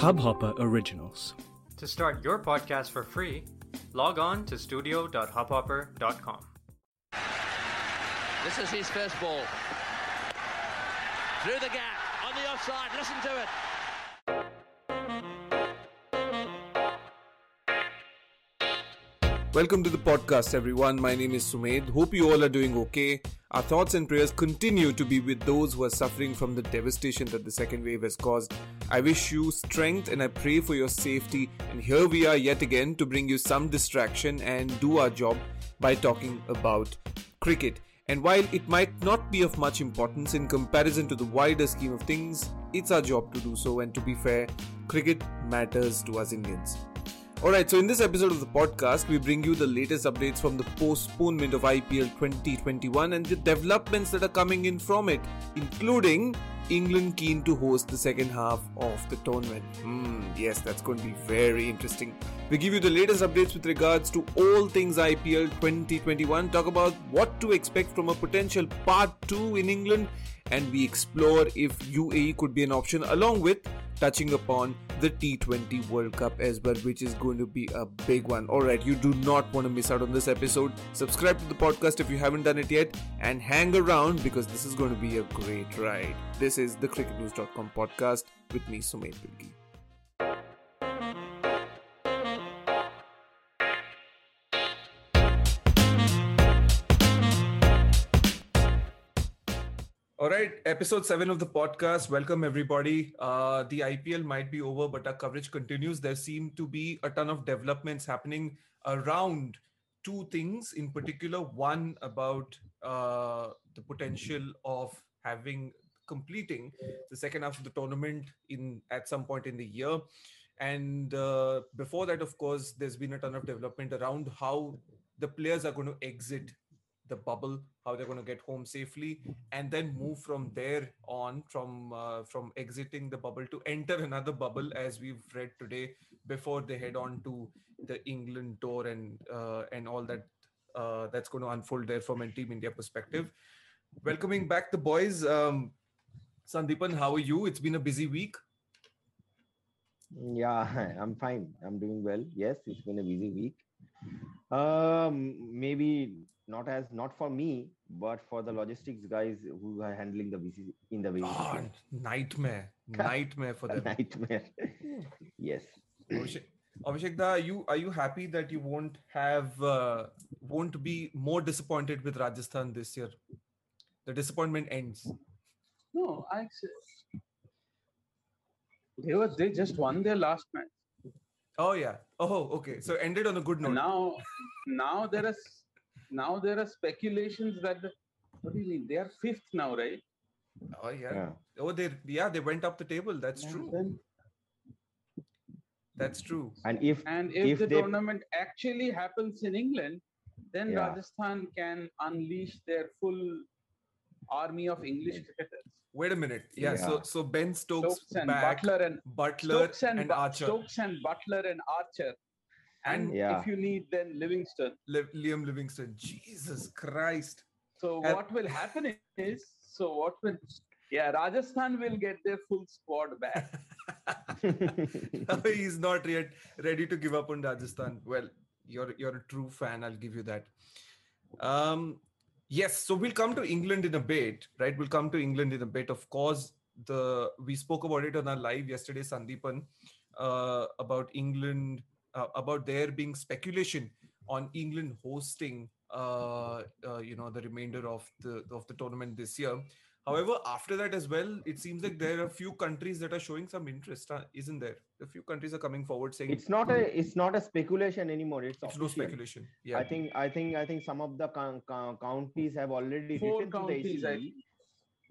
Hubhopper Originals. To start your podcast for free, log on to studio.hubhopper.com. This is his first ball. Through the gap, on the offside, listen to it. Welcome to the podcast, everyone. My name is Sumedhh. Hope you all are doing okay. Our thoughts and prayers continue to be with those who are suffering from the devastation that the second wave has caused. I wish you strength and I pray for your safety. And here we are yet again to bring you some distraction and do our job by talking about cricket. And while it might not be of much importance in comparison to the wider scheme of things, it's our job to do so. And to be fair, cricket matters to us Indians. Alright, so in this episode of the podcast, we bring you the latest updates from the postponement of IPL 2021 and the developments that are coming in from it, including England keen to host the second half of the tournament. Hmm, yes, that's going to be very interesting. We give you the latest updates with regards to all things IPL 2021, talk about what to expect from a potential part 2 in England, and we explore if UAE could be an option along with touching upon the T20 World Cup as well, which is going to be a big one. Alright, you do not want to miss out on this episode. Subscribe to the podcast if you haven't done it yet, and hang around because this is going to be a great ride. This is the cricketnews.com podcast with me, Sumedhh Bilgi. All right, episode seven of the podcast. Welcome, everybody. Uh, the IPL might be over, but our coverage continues. There seem to be a ton of developments happening around two things in particular. One about uh, the potential of having completing the second half of the tournament in at some point in the year. And uh, before that, of course, there's been a ton of development around how the players are going to exit the bubble, how they're going to get home safely, and then move from there on from uh, from exiting the bubble to enter another bubble, as we've read today, before they head on to the England tour and uh, and all that uh, that's going to unfold there from a Team India perspective. Welcoming back the boys, um, Sandipan, how are you? It's been a busy week. Yeah, I'm fine. I'm doing well. Yes, it's been a busy week. Um, maybe not as not for me, but for the hmm. logistics guys who are handling the VC in the VC. Oh, ah, nightmare, nightmare for them. nightmare. Hmm. yes. Abhishek, Abhishek da, are you are you happy that you won't have uh, won't be more disappointed with Rajasthan this year? The disappointment ends. No, I they were they just won their last match. Oh yeah. Oh okay. So ended on a good note. Now, now there is now there are speculations that the, what do you mean they are fifth now, right? Oh yeah. Yeah. Oh they yeah they went up the table. That's And true. then- That's true. And if and if, If the they- tournament actually happens in England, then Yeah. Rajasthan can unleash their full army of English cricketers. Wait a minute. Yeah. So Yeah. so Ben Stokes, Stokes and back, Buttler and Buttler Stokes and, and Archer, Stokes and Buttler and Archer. And And- Yeah. if you need, then Livingstone. Li- Liam Livingstone. Jesus Christ. So And- what will happen is, so what will, yeah, Rajasthan will get their full squad back. He's not yet ready to give up on Rajasthan. Well, you're you're a true fan. I'll give you that. Um, yes. So we'll come to England in a bit, right? We'll come to England in a bit. Of course, the we spoke about it on our live yesterday, Sandipan, uh, about England, uh, about there being speculation on England hosting, uh, uh, you know, the remainder of the of the tournament this year. However, after that as well, it seems like there are a few countries that are showing some interest, huh? isn't there? A few countries are coming forward saying it's not a it's not a speculation anymore. It's, it's no speculation. Yeah. I think I think I think some of the coun- coun- counties have already Four written to the counties, I ACE.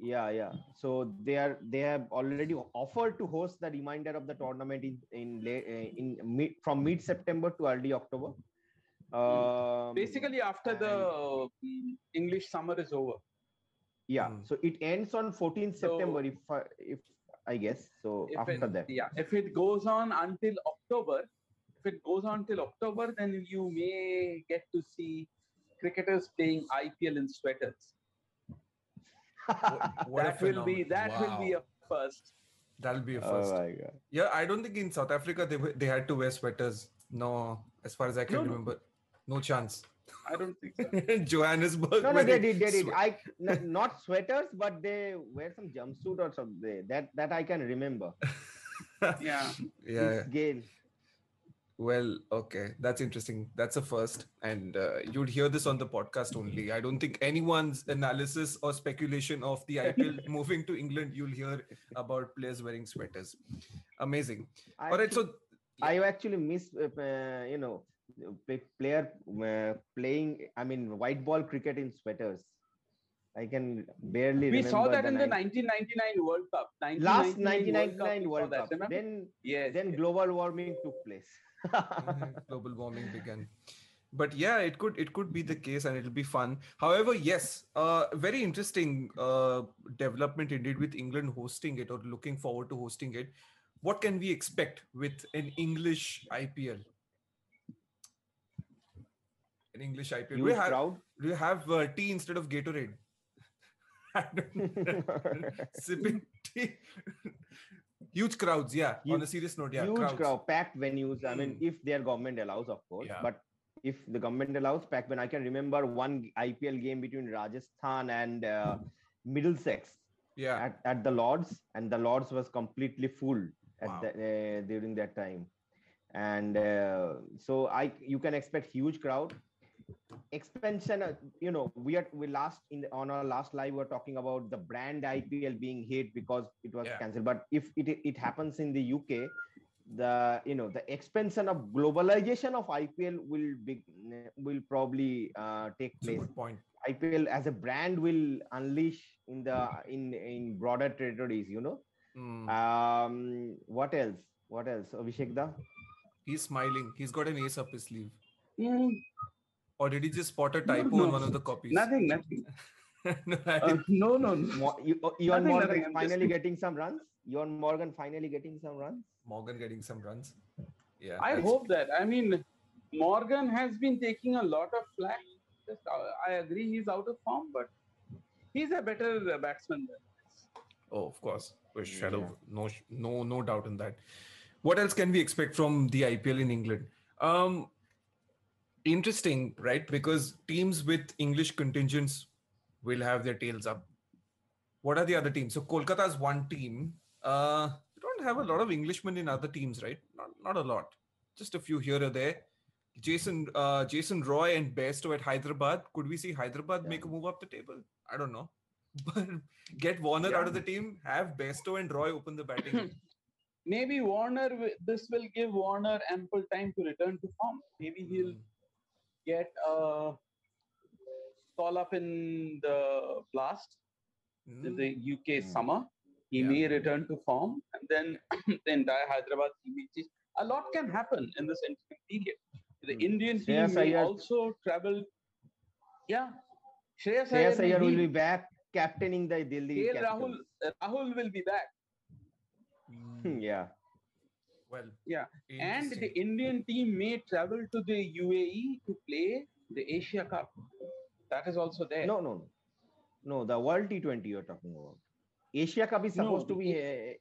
Yeah, yeah. So they are they have already offered to host the remainder of the tournament in in late, in mid from mid September to early October. Um, Basically, after the mm, English summer is over. yeah. Hmm. So it ends on 14th So- September, if I, if I guess. So after it, that, yeah, if it goes on until October, if it goes on till October, then you may get to see cricketers playing IPL in sweaters. What a that will be phenomenon. that will be a first. That'll be a Oh first. my god. Yeah, I don't think in South Africa they they had to wear sweaters. No, as far as I can No, no. remember, no chance. I don't think so. Johannesburg. No, no, they did, they did. swe- I n- not sweaters, but they wear some jumpsuit or something. That that I can remember. Yeah. yeah. It's Gale. Well, okay, that's interesting. That's a first, and uh, you'd hear this on the podcast only. I don't think anyone's analysis or speculation of the IPL moving to England, you'll hear about players wearing sweaters. Amazing. I All right, actually- so I actually miss, uh, uh, you know, player uh, playing. I mean, white ball cricket in sweaters. I can barely. We remember saw that in the 1999 World Cup. last 1999 1999 we saw World Cup. Then yes. then yes. global warming took place. global warming began. But yeah it could it could be the case and it'll be fun. However yes uh very interesting uh development indeed with england hosting it or looking forward to hosting it. What can we expect with an english ipl an english ipl Huge we have crowd. do you have uh, tea instead of gatorade? I don't sipping tea huge crowds yeah on Huge- a serious note yeah huge crowds. crowd, packed venues. I mean, Mm. if their government allows, of course. Yeah. But if the government allows, packed when I can remember one IPL game between Rajasthan and uh, Middlesex yeah at, at the Lords, and the Lords was completely full at Wow. the, uh, during that time. And uh, so I, you can expect huge crowd. Expansion, uh, you know, we are we last in the, on our last live we were talking about the brand IPL being hit because it was Yeah. cancelled. But if it it happens in the UK, the you know the expansion of globalization of IPL will be will probably uh, take place. point IPL as a brand will unleash in the in in broader territories. You know. Mm. Um, what else? What else? Abhishek da? He's smiling. He's got an ace up his sleeve. Mm, Or did he just spot a typo no. in one of the copies? nothing, nothing. no, I Uh, no, no, no. Mo- you- uh, Eoin Nothing, Morgan nothing, finally just- getting some runs. Eoin Morgan finally getting some runs. Morgan getting some runs. Yeah. I that's- hope that. I mean, Morgan has been taking a lot of flack. Just, uh, I agree he's out of form, but he's a better uh, batsman. Than Oh, of course. For shadow. No, no, no doubt in that. What else can we expect from the IPL in England? Um, interesting, right? Because teams with English contingents will have their tails up. What are the other teams? So Kolkata's one team. Uh, they don't have a lot of Englishmen in other teams, right? Not, not a lot. Just a few here or there. Jason, uh, Jason Roy and Bairstow at Hyderabad. Could we see Hyderabad make a move up the table? I don't know. But get Warner out of the team. Have Bairstow and Roy open the batting. Maybe Warner, this will give Warner ample time to return to form. Maybe he'll get a call up in the blast in Mm. the UK Mm. summer. He Yeah. may return to form, and then the entire Hyderabad team. A lot can happen in this interim period. The Mm. Indian team Shreyas may Iyer- also travel. Yeah, Shreyas Shreyas Iyer will be back captaining the Delhi Rahul, uh, Rahul will be back. Mm. yeah. Well, Yeah. And the. Indian team may travel to the UAE to play the Asia Cup. That is also there. No, no, no. No, the World T20 you're talking about. Asia Cup is No, supposed to be uh,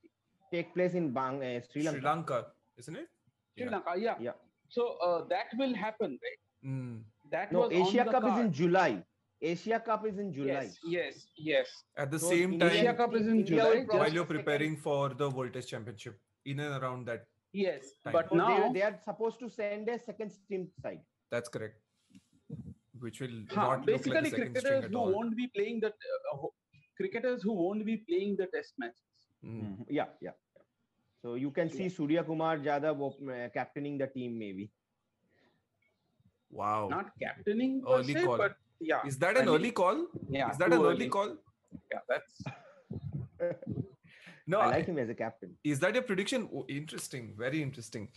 take place in Bang, uh, Sri Lanka. Sri Lanka, isn't it? Sri Yeah. Lanka, yeah. Yeah. So uh, that will happen, right? Mm. That No, was Asia the Cup is in July. Asia Cup is in July. Yes, yes, yes. At the So same India- time, Asia Cup is in July, will just- probably while you're preparing for the World Test Championship, in and around that, Yes, Time. but So now they, they are supposed to send a second team side. that's correct. Which will huh, not look basically like a second string cricketers who all. won't be playing the uh, cricketers who won't be playing the test matches. Mm. Yeah, yeah. yeah. So you can see Surya Kumar Jadhav uh, captaining the team maybe. Wow. Not captaining Early se, call. but yeah. Is that I an mean, early call? Yeah, Is that an early early. call? Yeah, that's No, I like him as a captain. Is that your prediction? Oh, interesting, very interesting.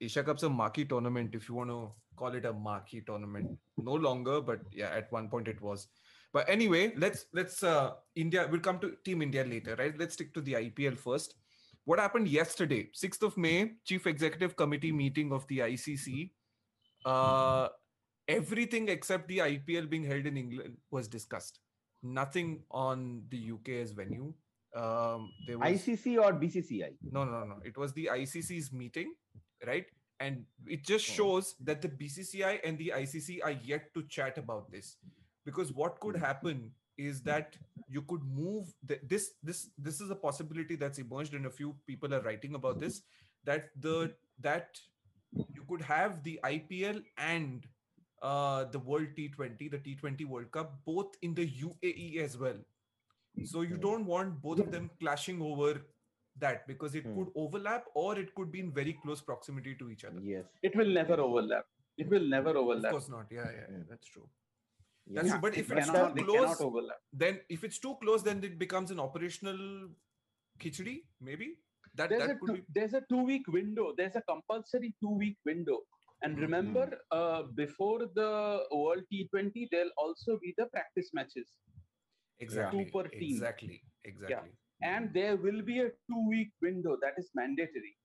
Asia Cup's a marquee tournament, if you want to call it a marquee tournament. No longer, but yeah, at one point it was. But anyway, let's let's uh India. We'll come to Team India later, right? Let's stick to the IPL first. What happened yesterday, 6th of May, Chief Executive Committee meeting of the ICC. Uh, everything except the IPL being held in England was discussed. Nothing on the UK as venue um, there was ICC or BCCI? no, no, no. It was the ICC's meeting, right? And it just Oh. shows that the BCCI and the ICC are yet to chat about this, because what could happen is that you could move the, this. This this is a possibility that's emerged, and a few people are writing about this. That the that you could have the IPL and uh, the World T20, the T20 World Cup, both in the UAE as well. So you Hmm. don't want both of them clashing over that because it Hmm. could overlap or it could be in very close proximity to each other. Yes. It will never overlap. It will never overlap. Of overlap. course not. Yeah, yeah, yeah, Hmm. that's true. yes. That's- but if They it's cannot, too close- Then if it's too close, then it becomes an operational khichdi, maybe. That There's a that could two, be there's a two week window. There's a compulsory two week window. And Mhm. remember, uh, before the World T20, there'll also be the practice matches. Exactly per team. exactly exactly. And there will be a two week window that is mandatory.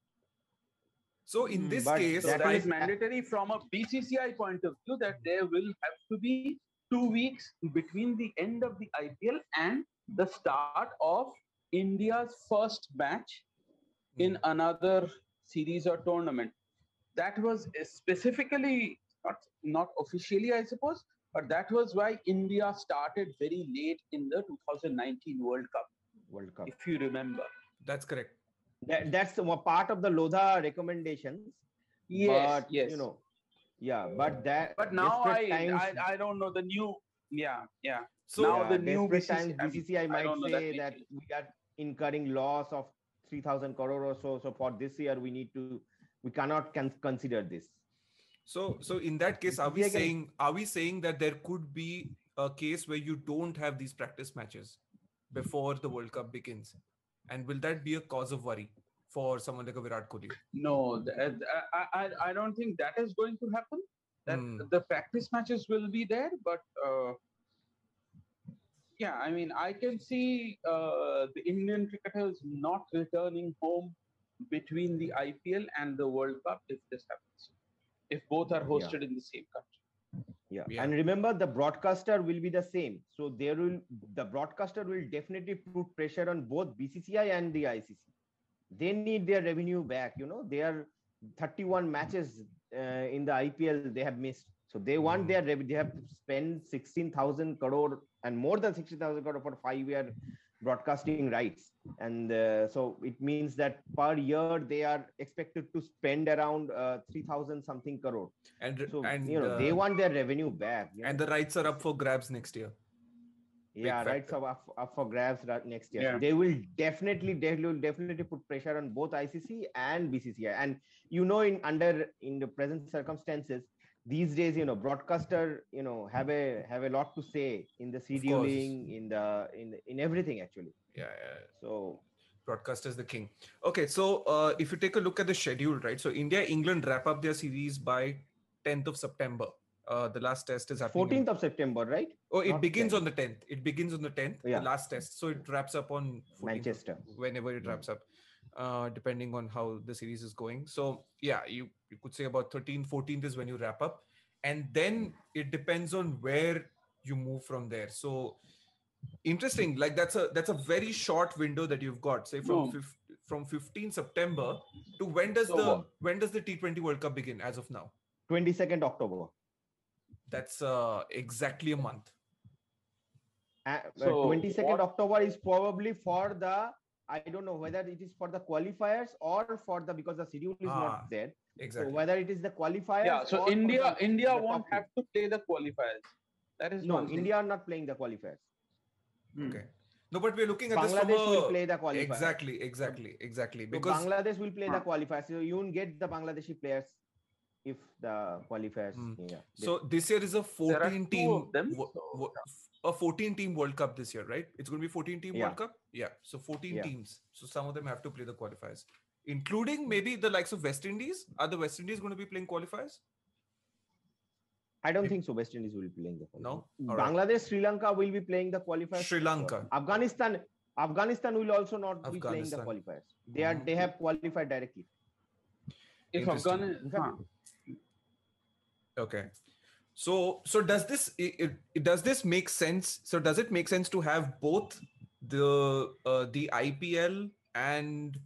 So in Hmm, this but case, That that is- is mandatory from a BCCI point of view that there will have to be two weeks between the end of the IPL and the start of India's first match in Hmm. another series or tournament. That was specifically not, not officially, I suppose, but that was why India started very late in the 2019 World Cup, World Cup. if you remember. that's correct. That, that's the part of the Lodha recommendations. Yes, but, yes. You know, yeah, but that. but now I, times, I I don't know the new. Yeah, yeah. So now yeah, the new desperate times BCCI BCCI I might say that that, we are incurring loss of 3,000 crore or so. So for this year, we need to, we cannot con- consider this. So, so in that case, are we BCCI can- saying are we saying that there could be a case where you don't have these practice matches before the World Cup begins, and will that be a cause of worry for someone like a Virat Kohli? No, uh, I, I I don't think that is going to happen. That Hmm. the practice matches will be there, but uh, yeah, I mean, I can see uh, the Indian cricketers not returning home between the IPL and the World Cup if this happens. If both are Yeah. hosted in the same country. Yeah. Yeah. And remember, the broadcaster will be the same. So there will, the broadcaster will definitely put pressure on both BCCI and the ICC. They need their revenue back. You know, they are 31 matches uh, in the IPL they have missed. So they want Mm. their revenue. They have to spend 16,000 crore and more than 16,000 crore for five year broadcasting rights. And uh, so it means that per year they are expected to spend around uh, 3,000 something crore. And So and you know they uh, want their revenue back. and know. the rights are up for grabs next year. yeah, factor. rights are up, up for grabs ra- next year. So Yeah. they will definitely, they will definitely put pressure on both ICC and BCCI. And you know, in under in the present circumstances, these days, you know, broadcaster, you know, have a have a lot to say in the scheduling, in the in the, in everything actually. Yeah, yeah. So broadcaster is the king. Okay, so uh, if you take a look at the schedule, right? So India, England wrap up their series by 10th of September. Uh, the last test is happening. 14th of September, right? Oh, it not begins 10th. on the 10th. It begins on the 10th, Yeah. the last test. So it wraps up on 14th Manchester. whenever it wraps up, uh, depending on how the series is going. So yeah, you, you could say about 13th, 14th is when you wrap up. And then it depends on where you move from there. So interesting. Like that's a that's a very short window that you've got. Say from No. fif- from 15 September to when does So the when does the T20 World Cup begin as of now? 22nd October. That's uh, exactly a month. Uh, So 22nd what- October is probably for the I don't know whether it is for the qualifiers or for the because the schedule is Ah, not there. Exactly. So whether it is the qualifiers. Yeah, so India the- India the won't have to play the qualifiers. That is No. India are not playing the qualifiers. Hmm. Okay. No, but we're looking at this from Bangladesh will play the qualifiers. exactly, exactly, exactly. So Because Bangladesh will play the qualifiers. So you won't get the Bangladeshi players if the qualifiers. Hmm. Yeah. so this year is a There are 14 two team of them, wo- so, wo- a 14 team World Cup this year, right? It's going to be 14 team Yeah. World Cup. Yeah. So 14 Yeah. teams. So some of them have to play the qualifiers, including maybe the likes of West Indies. Are the West Indies going to be playing qualifiers? I don't think so. West Indies will be playing the qualifiers. No? All right. Bangladesh, Sri Lanka will be playing the qualifiers. Sri Lanka. Afghanistan, Afghanistan will also not be playing the Afghanistan. qualifiers. They are they have qualified directly. If Interesting. In Afghanistan, fact, Okay. So so does this it, it, does this make sense? So does it make sense to have both the uh, the IPL and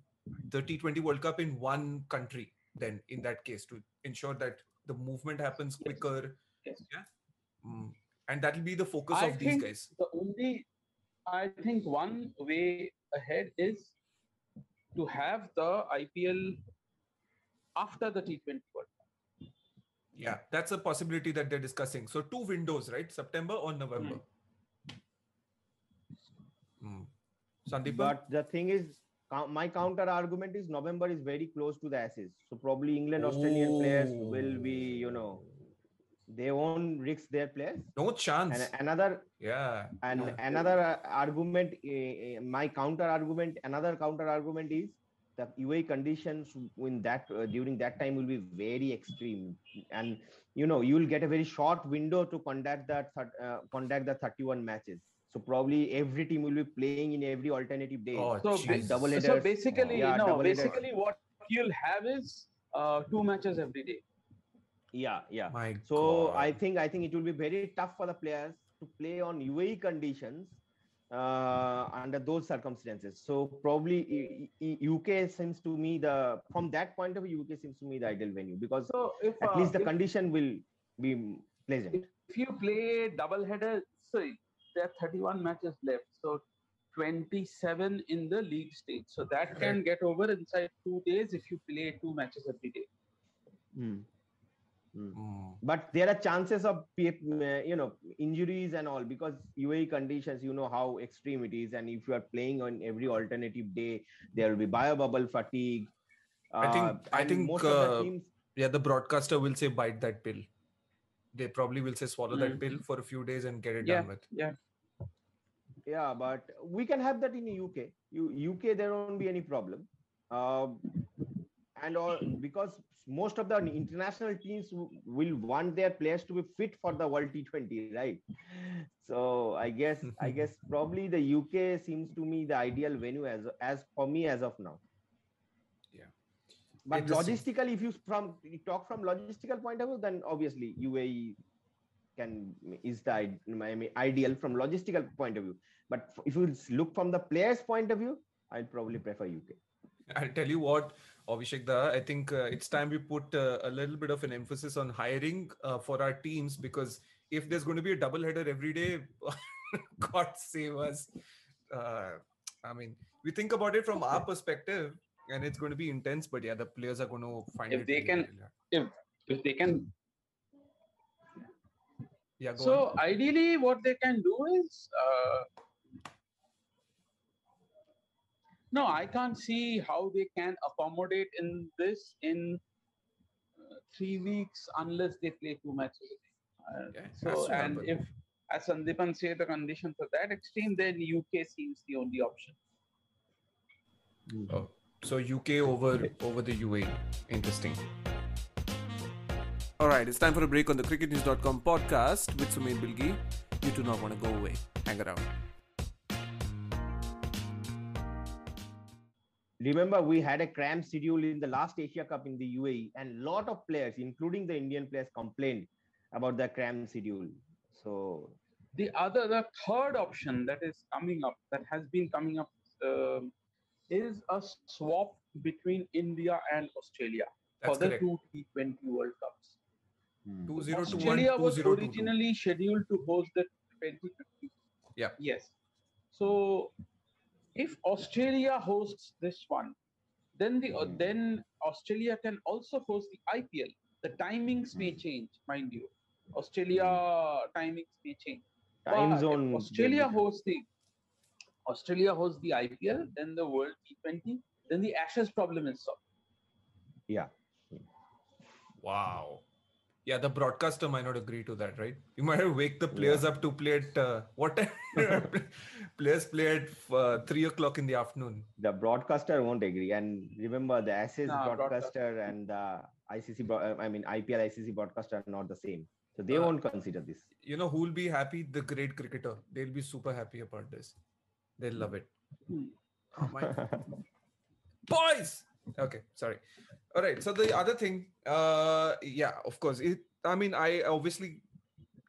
the T20 World Cup in one country. Then, in that case, to ensure that the movement happens quicker, Yes. Mm. and that will be the focus I of these guys. the only I think one way ahead is to have the IPL after the T20 World Cup. Yeah, that's a possibility that they're discussing. So two windows, right? September or November. Mm. Sandeep, But the thing is, my counter argument is November is very close to the Ashes. So probably England, Australian players will be, you know, they won't risk their players. no chance. And another yeah. and Yeah. another uh, argument, uh, uh, my counter argument, another counter argument is the UAE conditions in that uh, during that time will be very extreme, and you know you will get a very short window to conduct that thir- uh, conduct the 31 matches. So probably every team will be playing in every alternative day. Oh, So, jeez. ba- double so basically, Yeah, no, double headers. basically what you'll have is uh, two matches every day. yeah, yeah. My So God. I think I think it will be very tough for the players to play on UAE conditions uh, under those circumstances. So probably UK seems to me the from that point of view UK seems to me the ideal venue because So if at uh, least the if, condition will be pleasant. if you play double header, sorry, there are 31 matches left. So 27 in the league stage. So that can get over inside two days if you play two matches every day. Hmm. Hmm. Mm. But there are chances of uh, you know injuries and all because UAE conditions. You know how extreme it is, and if you are playing on every alternative day, there will be bio bubble fatigue. I think- Uh, I think, most of uh, the teams Yeah, the broadcaster will say bite that pill. They probably will say swallow that Mm. pill for a few days and get it Yeah. done with. Yeah. yeah but we can have that in the uk you, uk there won't be any problem uh, and all because most of the international teams will want their players to be fit for the world t20 right so i guess i guess probably the uk seems to me the ideal venue as as for me as of now Yeah. but logistically if you from you talk from logistical point of view then obviously uae can is the I mean, ideal from logistical point of view. But if you look from the player's point of view, I'll probably prefer UK. I'll tell you what, Abhishek Da, I think uh, it's time we put uh, a little bit of an emphasis on hiring uh, for our teams because if there's going to be a double header every day, God save us. Uh, I mean, we think about it from our perspective and it's going to be intense, but yeah, the players are going to find If they can- difficult. If they can yeah, go so on. ideally what they can do is uh, no i can't see how they can accommodate in this in uh, three weeks unless they play two matches a day. Uh, Yeah, it has so and happen. if as sandipan say the conditions are that extreme then uk seems the only option Oh, so UK over over the UAE. Interesting. All right, it's time for a break on the cricketnews.com podcast with Sumedhh Bilgi. You do not want to go away. Hang around. Remember, we had a cramped schedule in the last Asia Cup in the UAE, and lot of players, including the Indian players, complained about the cramped schedule. So the other the third option that is coming up that has been coming up um, is a swap between india and australia That's for the correct. two T20 World Cups. 2021, Australia was originally scheduled to host the 2020. Yeah. Yes. So, if Australia hosts this one, then the Hmm. then Australia can also host the IPL. The timings may change, mind you. Australia timings may change. time But if zone. Australia hosts the Australia hosts the IPL, then the World T20, then the Ashes problem is solved. Yeah. Wow. Yeah, the broadcaster might not agree to that, right? You might have wake the players up to play at uh, what time? players play at uh, three o'clock in the afternoon. The broadcaster won't agree. And remember, the Ashes Nah, broadcaster and the ICC, bro- uh, I mean, IPL ICC broadcaster are not the same. So they Uh, won't consider this. You know who will be happy? The great cricketer. They'll be super happy about this. They'll love it. Hmm. Oh boys okay sorry all right so the other thing uh yeah of course it i mean i obviously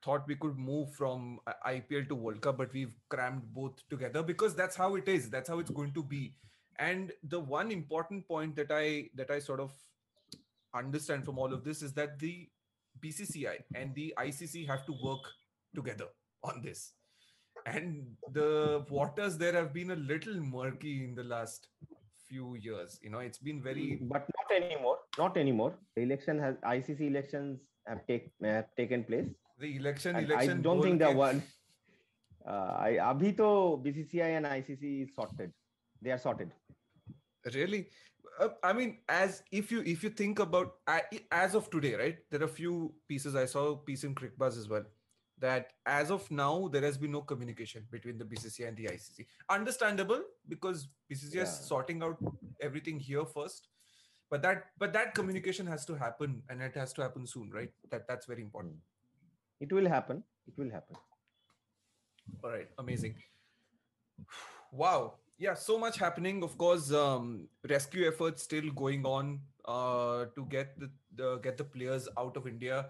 thought we could move from IPL to World Cup, but we've crammed both together because that's how it is. That's how it's going to be. And the one important point that I that I sort of understand from all of this is that the BCCI and the ICC have to work together on this. And the waters there have been a little murky in the last few years. You know, it's been very but not anymore. Not anymore. The election has ICC elections have take have taken place. the election. And election. I don't think the one. Uh, I abhi to BCCI and ICC is sorted. They are sorted. really uh, i mean as if you if you think about as of today right there are a few pieces i saw a piece in Cricbuzz as well that as of now there has been no communication between the bcci and the icc understandable because bcci Yeah. is sorting out everything here first but that but that communication has to happen and it has to happen soon right that that's very important It will happen. It will happen. All right, amazing. Wow. Yeah, so much happening. Of course, um, rescue efforts still going on uh, to get the, the get the players out of India.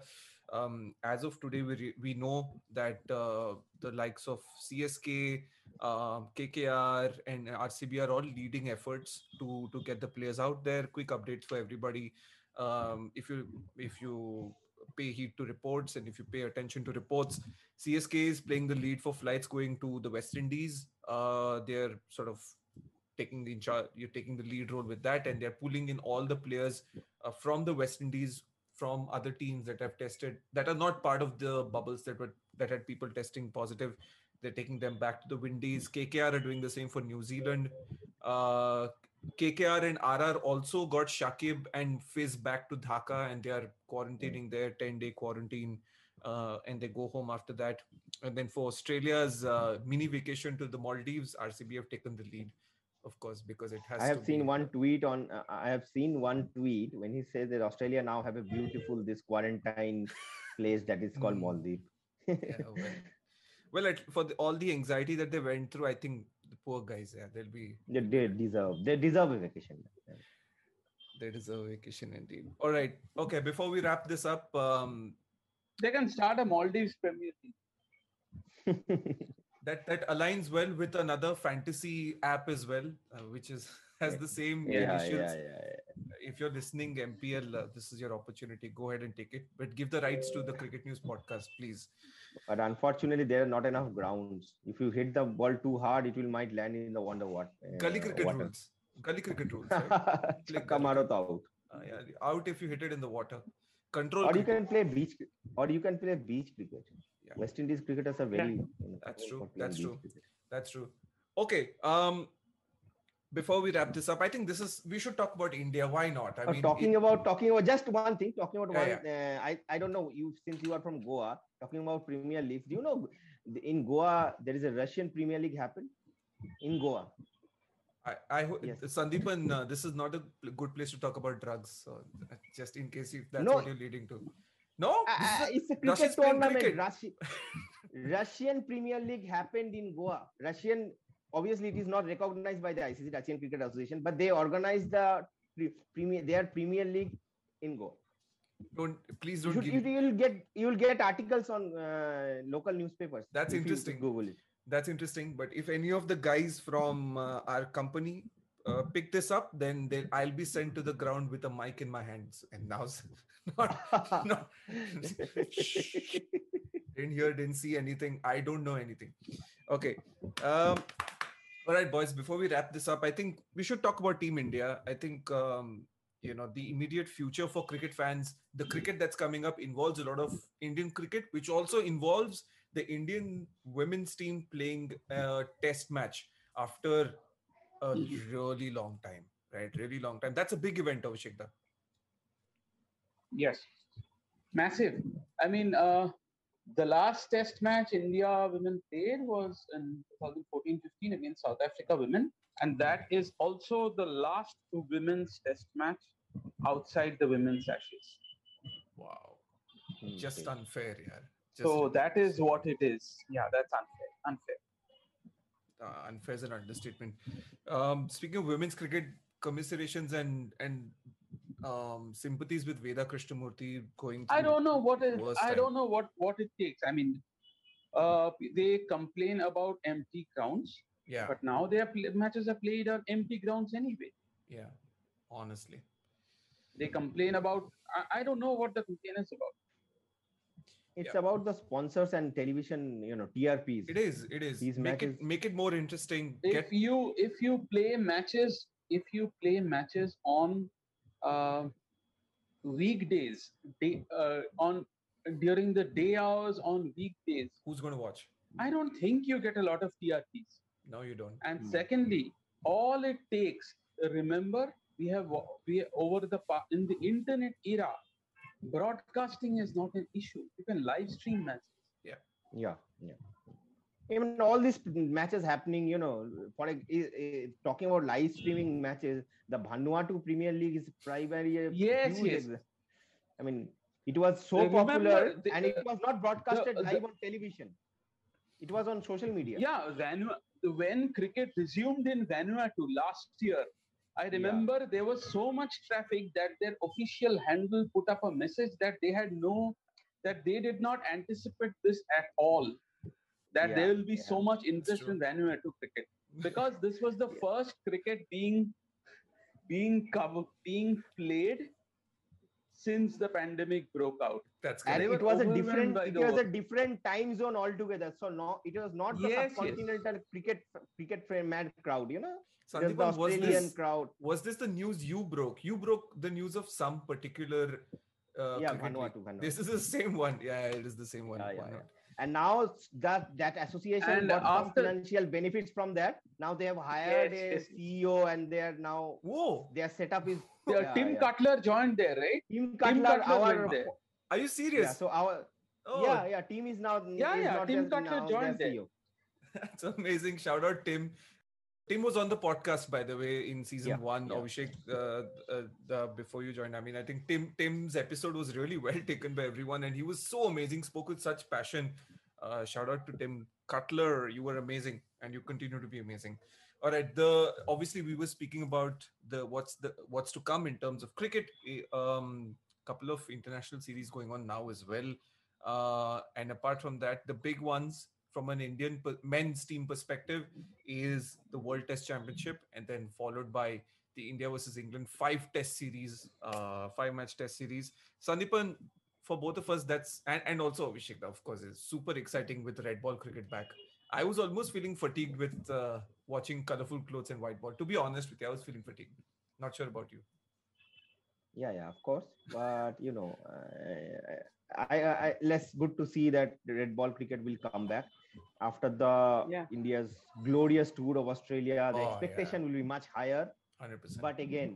Um, as of today, we re- we know that uh, the likes of CSK, um, KKR, and RCB are all leading efforts to to get the players out there. Quick updates for everybody. Um, if you if you pay heed to reports and if you pay attention to reports, CSK is playing the lead for flights going to the West Indies. Uh, they're sort of taking the in charge, you're taking the lead role with that, and they're pulling in all the players uh, from the West Indies, from other teams that have tested that are not part of the bubbles that were that had people testing positive. They're taking them back to the Windies. KKR are doing the same for New Zealand. Uh, KKR and RR also got Shakib and Fizz back to Dhaka, and they are quarantining their 10 day quarantine uh, and they go home after that. And then for Australia's uh, mini vacation to the Maldives, RCB have taken the lead, of course, because it has. I have to seen be- one tweet on. Uh, I have seen one tweet when he says that Australia now have a beautiful this quarantine place that is called Mm. Maldives. Yeah, well, well at, for the, all the anxiety that they went through, I think the poor guys, yeah, they'll be they, they deserve. They deserve a vacation. they deserve a vacation indeed. All right, okay. Before we wrap this up, um, They can start a Maldives Premier League. that that aligns well with another fantasy app as well, uh, which is has the same yeah, yeah, initials. yeah, if you're listening mpl uh, this is your opportunity go ahead and take it but give the rights to the cricket news podcast please But unfortunately, there are not enough grounds. If you hit the ball too hard, it will might land in the wonder what. gully uh, cricket water. rules gully cricket rules right? Chakka maro to out. uh, yeah, out if you hit it in the water control Or you can play beach, or you can play beach cricket. Yeah. West Indies cricketers are very. you know, That's true, that's true. cricket. that's true okay um before we wrap this up i think this is we should talk about india why not i Uh, mean talking it- about talking about just one thing. Talking about Yeah, one. Uh, I I don't know you since you are from Goa. Talking about Premier League. Do you know in Goa there is a Russian Premier League happened in Goa. I, I ho- Yes. Sandipan, uh, this is not a good place to talk about drugs. So just in case if that's No. what you're leading to. No, Uh, uh, it's a cricket Russia's tournament. cricket. Russi- Russian Premier League happened in Goa. Russian, obviously, it is not recognized by the ICC, Russian Cricket Association, but they organized the pre- premier their Premier League in Goa. don't please don't you, will get you will get articles on uh, local newspapers. That's interesting. Google it. That's interesting. But if any of the guys from uh, our company uh, pick this up, then they, I'll be sent to the ground with a mic in my hands. And now, not, not didn't hear, didn't see anything. I don't know anything. Okay. Um, all right, boys. Before we wrap this up, I think we should talk about Team India. I think um, you know the immediate future for cricket fans. The cricket that's coming up involves a lot of Indian cricket, which also involves the Indian women's team playing a test match after a really long time. Right, really long time. That's a big event, Abhishekda. Yes, massive. I mean, uh, the last Test match India women played was in 2014-15 against South Africa women, and that is also the last women's Test match outside the women's Ashes. Wow, just unfair, yeah. Just So that is what it is. Yeah, that's unfair. Unfair. uh, unfair is an understatement. Um, speaking of women's cricket, commiserations and and um, sympathies with Veda Krishnamurti going. To I don't know what is. worst I time. don't know what what it takes. I mean, uh, they complain about empty grounds, Yeah, but now their pl- matches are played on empty grounds anyway. yeah. Honestly, They complain about. I, I don't know what the complaint is about. It's Yeah. about the sponsors and television, you know, TRPs. it is. It is. These make matches- it make it more interesting. If Get you if you play matches if you play matches on uh, weekdays, day, uh, on during the day hours on weekdays, who's going to watch? I don't think you get a lot of TRPs. No, you don't. And Hmm. secondly, all it takes, remember, we have we over the in the internet era, broadcasting is not an issue. You can live stream matches. Yeah, yeah yeah even all these matches happening you know for a, i- i- talking about live streaming matches the Vanuatu Premier League is primary Yes, yes. I mean it was so Remember popular the- and it was not broadcasted the- live on television it was on social media Yeah, Vanu- when cricket resumed in Vanuatu last year, I remember there was so much traffic that their official handle put up a message that they had no, that they did not anticipate this at all. That Yeah, there will be yeah. so much interest in Vanuatu cricket because this was the first cricket being being covered, being played since the pandemic broke out. That's and it was a different it was a different time zone altogether so no it was not the Yes, yes. cricket cricket fan mad crowd you know was the Sandipan, was australian this crowd was this the news you broke? You broke the news of some particular. Uh, yeah. Vanuatu, Vanuatu. This is the same one. Yeah, it is the same one. Yeah, Why yeah, yeah. not? And now that that association And got some financial benefits from that now they have hired Yes, a yes. ceo and they are now Whoa! their setup is yeah, Tim yeah. Cutler joined there, right? Tim Tim Cutler, Cutler our there. Are you serious? yeah so our oh, yeah yeah team is now Yeah, is yeah, not Tim Cutler joined there. CEO. That's amazing. Shout out Tim. Tim was on the podcast, by the way, in season Yeah, one. yeah. Abhishek, uh, uh, the, before you joined, I mean, I think Tim Tim's episode was really well taken by everyone, and he was so amazing. Spoke with such passion. Uh, shout out to Tim Cutler. You were amazing, and you continue to be amazing. All right. The obviously we were speaking about the what's the what's to come in terms of cricket. Eh, Um, couple of international series going on now as well. Uh, and apart from that, the big ones from an Indian men's team perspective is the World Test Championship, and then followed by the India versus England five Test series, uh, five match Test series. Sandipan, for both of us, that's and, and also Abhishek, of course, is super exciting with red ball cricket back. I was almost feeling fatigued with uh, watching colorful clothes and white ball. To be honest with you, I was feeling fatigued. Not sure about you. yeah yeah of course but you know uh, I, I, I less good to see that red ball cricket will come back after the Yeah. india's glorious tour of australia the Oh, expectation will be much higher Hundred percent. but again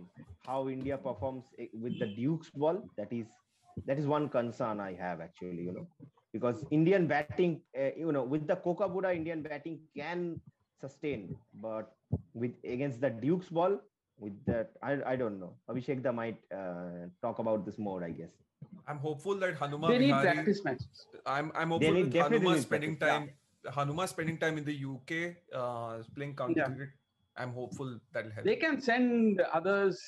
how india performs with the duke's ball that is that is one concern i have actually you know because indian batting uh, you know with the kookaburra indian batting can sustain but with against the duke's ball with that i, I don't know abhishek da might uh, talk about this more i guess I'm hopeful that Hanuma They need Vihari- practice matches. I'm I'm They hopeful need- with definitely Hanuma need spending practice, time. Hanuma spending time in the UK, uh, playing county Yeah. cricket. I'm hopeful that'll help. They can send others.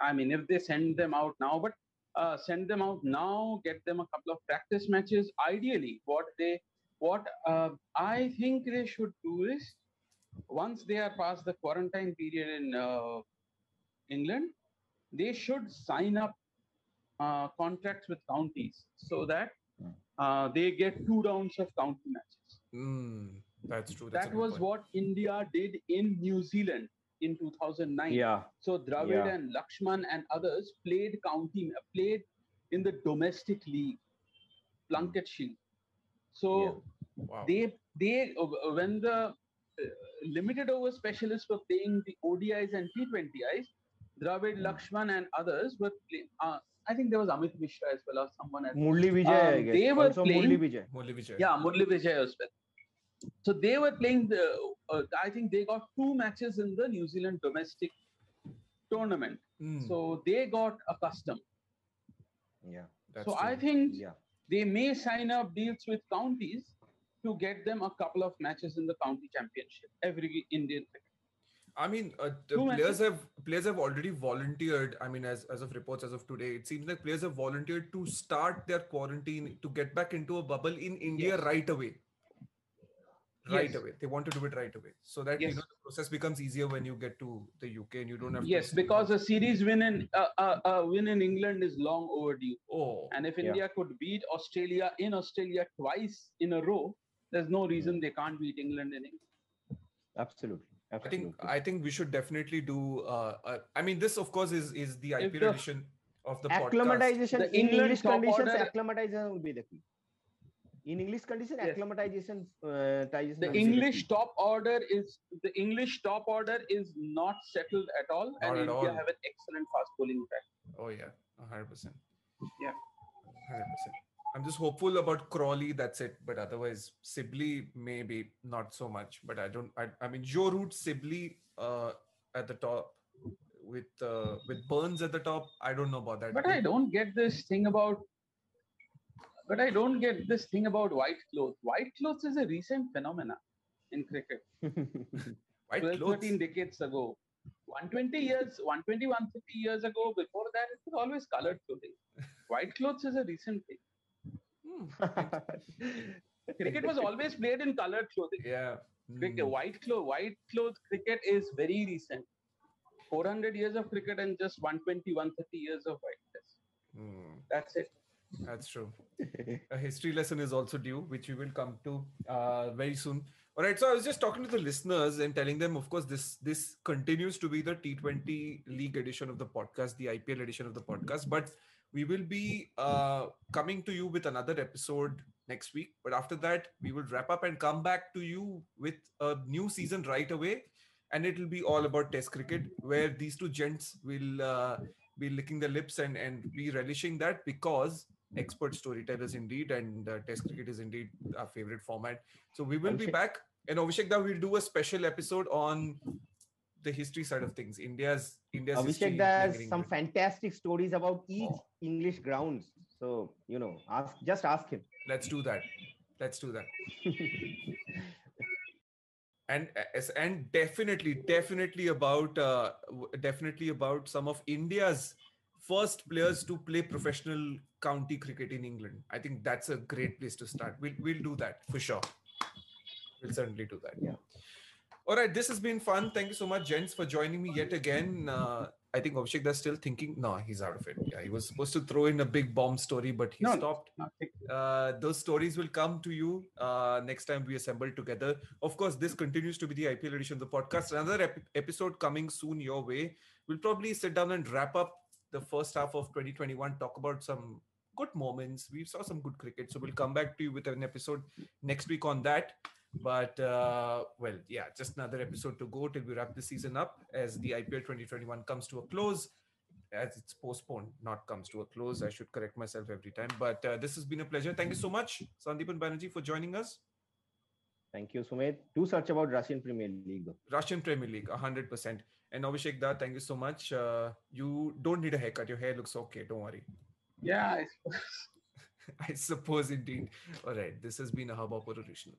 I mean, if they send them out now, but uh, send them out now, get them a couple of practice matches. Ideally, what they, what uh, I think they should do is, once they are past the quarantine period in uh, England, they should sign up uh, contracts with counties so that Hmm. uh, they get two rounds of county matches. Mm, that's true. That's that was point. what India did in New Zealand in 2009. yeah So Dravid Yeah. and Lakshman and others played county played in the domestic league, Plunket Shield. So Wow. they they uh, when the uh, limited over specialists were playing the ODIs and T20Is, Dravid, Hmm. Lakshman and others were playing. Uh, I think there was Amit Mishra as well or someone else. murli vijay I Um, guess. they were also playing- murli vijay Murli Vijay. Yeah, Murli Vijay as well. So they were playing the. Uh, I think they got two matches in the New Zealand domestic tournament. Mm, So they got accustomed. yeah that's so true. I think yeah they may sign up deals with counties to get them a couple of matches in the county championship every Indian cricket. I mean, uh, players have players have already volunteered. I mean, as as of reports as of today, it seems like players have volunteered to start their quarantine to get back into a bubble in India Yes. right away. Right Yes. away, they want to do it right away, so that you know the process becomes easier when you get to the UK and you don't have. Yes, to because a series win in uh, uh, uh, win in England is long overdue. oh, And if Yeah. India could beat Australia in Australia twice in a row, there's no reason they can't beat England in England. Absolutely. I think I think we should definitely do. Uh, uh, I mean, this of course is is the If IPL the- edition of the podcast. acclimatization The in England English top conditions, order- acclimatization will be the key. In English condition, Yes. acclimatization. Uh, The English key. top order is the English top order is not settled at all, and at India all. have an excellent fast bowling attack. Oh yeah, hundred percent. Yeah. hundred percent. I'm just hopeful about Crawley. That's it. But otherwise, Sibley maybe not so much. But I don't. I, I mean, Joe Root, Sibley uh, at the top with uh, with Burns at the top. I don't know about that. But I don't get this thing about. But I don't get this thing about white clothes. White clothes is a recent phenomena in cricket. White 12, clothes. 13 decades ago. 120 years, 120, 150 years ago, before that, it was always colored clothing. White clothes is a recent thing. Cricket was always played in colored clothing. Yeah. Cricket, Hmm. white clothes, white clothes cricket is very recent. 400 years of cricket and just 120, 130 years of white dress. Hmm. That's it. That's true. a history lesson is also due, which we will come to uh, very soon. All right. So I was just talking to the listeners and telling them, of course, this this continues to be the T20 League edition of the podcast, the IPL edition of the podcast, but we will be uh, coming to you with another episode next week. But after that, we will wrap up and come back to you with a new season right away, and it'll be all about Test cricket, where these two gents will uh, be licking their lips and and be relishing that because expert storytellers indeed, and uh, Test cricket is indeed our favorite format. So we will be back, and Abhishek, that we'll do a special episode on the history side of things. India's India's. Abhishek does some fantastic stories about each Oh. English grounds. So you know, ask just ask him. Let's do that. Let's do that. and and definitely definitely about uh, definitely about some of india's first players to play professional county cricket in england i think that's a great place to start we'll, we'll do that for sure we'll certainly do that Yeah. All right this has been fun thank you so much gents for joining me yet again uh, i think Abhishek that's still thinking no he's out of it yeah he was supposed to throw in a big bomb story but he No, stopped uh, those stories will come to you uh, next time we assemble together. Of course, this continues to be the IPL edition of the podcast. Another ep- episode coming soon your way. We'll probably sit down and wrap up the first half of 2021, talk about some good moments. We saw some good cricket. So we'll come back to you with an episode next week on that. But uh, well, yeah, just another episode to go till we wrap the season up as the IPL 2021 comes to a close as it's postponed, not comes to a close. I should correct myself every time. But uh, this has been a pleasure. Thank you so much, Sandipan Banerjee, for joining us. Thank you, Sumedhh. Do search about Russian Premier League. Russian Premier League, 100%. And Abhishekda, thank you so much. Uh, you don't need a haircut. Your hair looks okay. Don't worry. Yeah, I suppose. I suppose indeed. All right. This has been a Hubhopper original.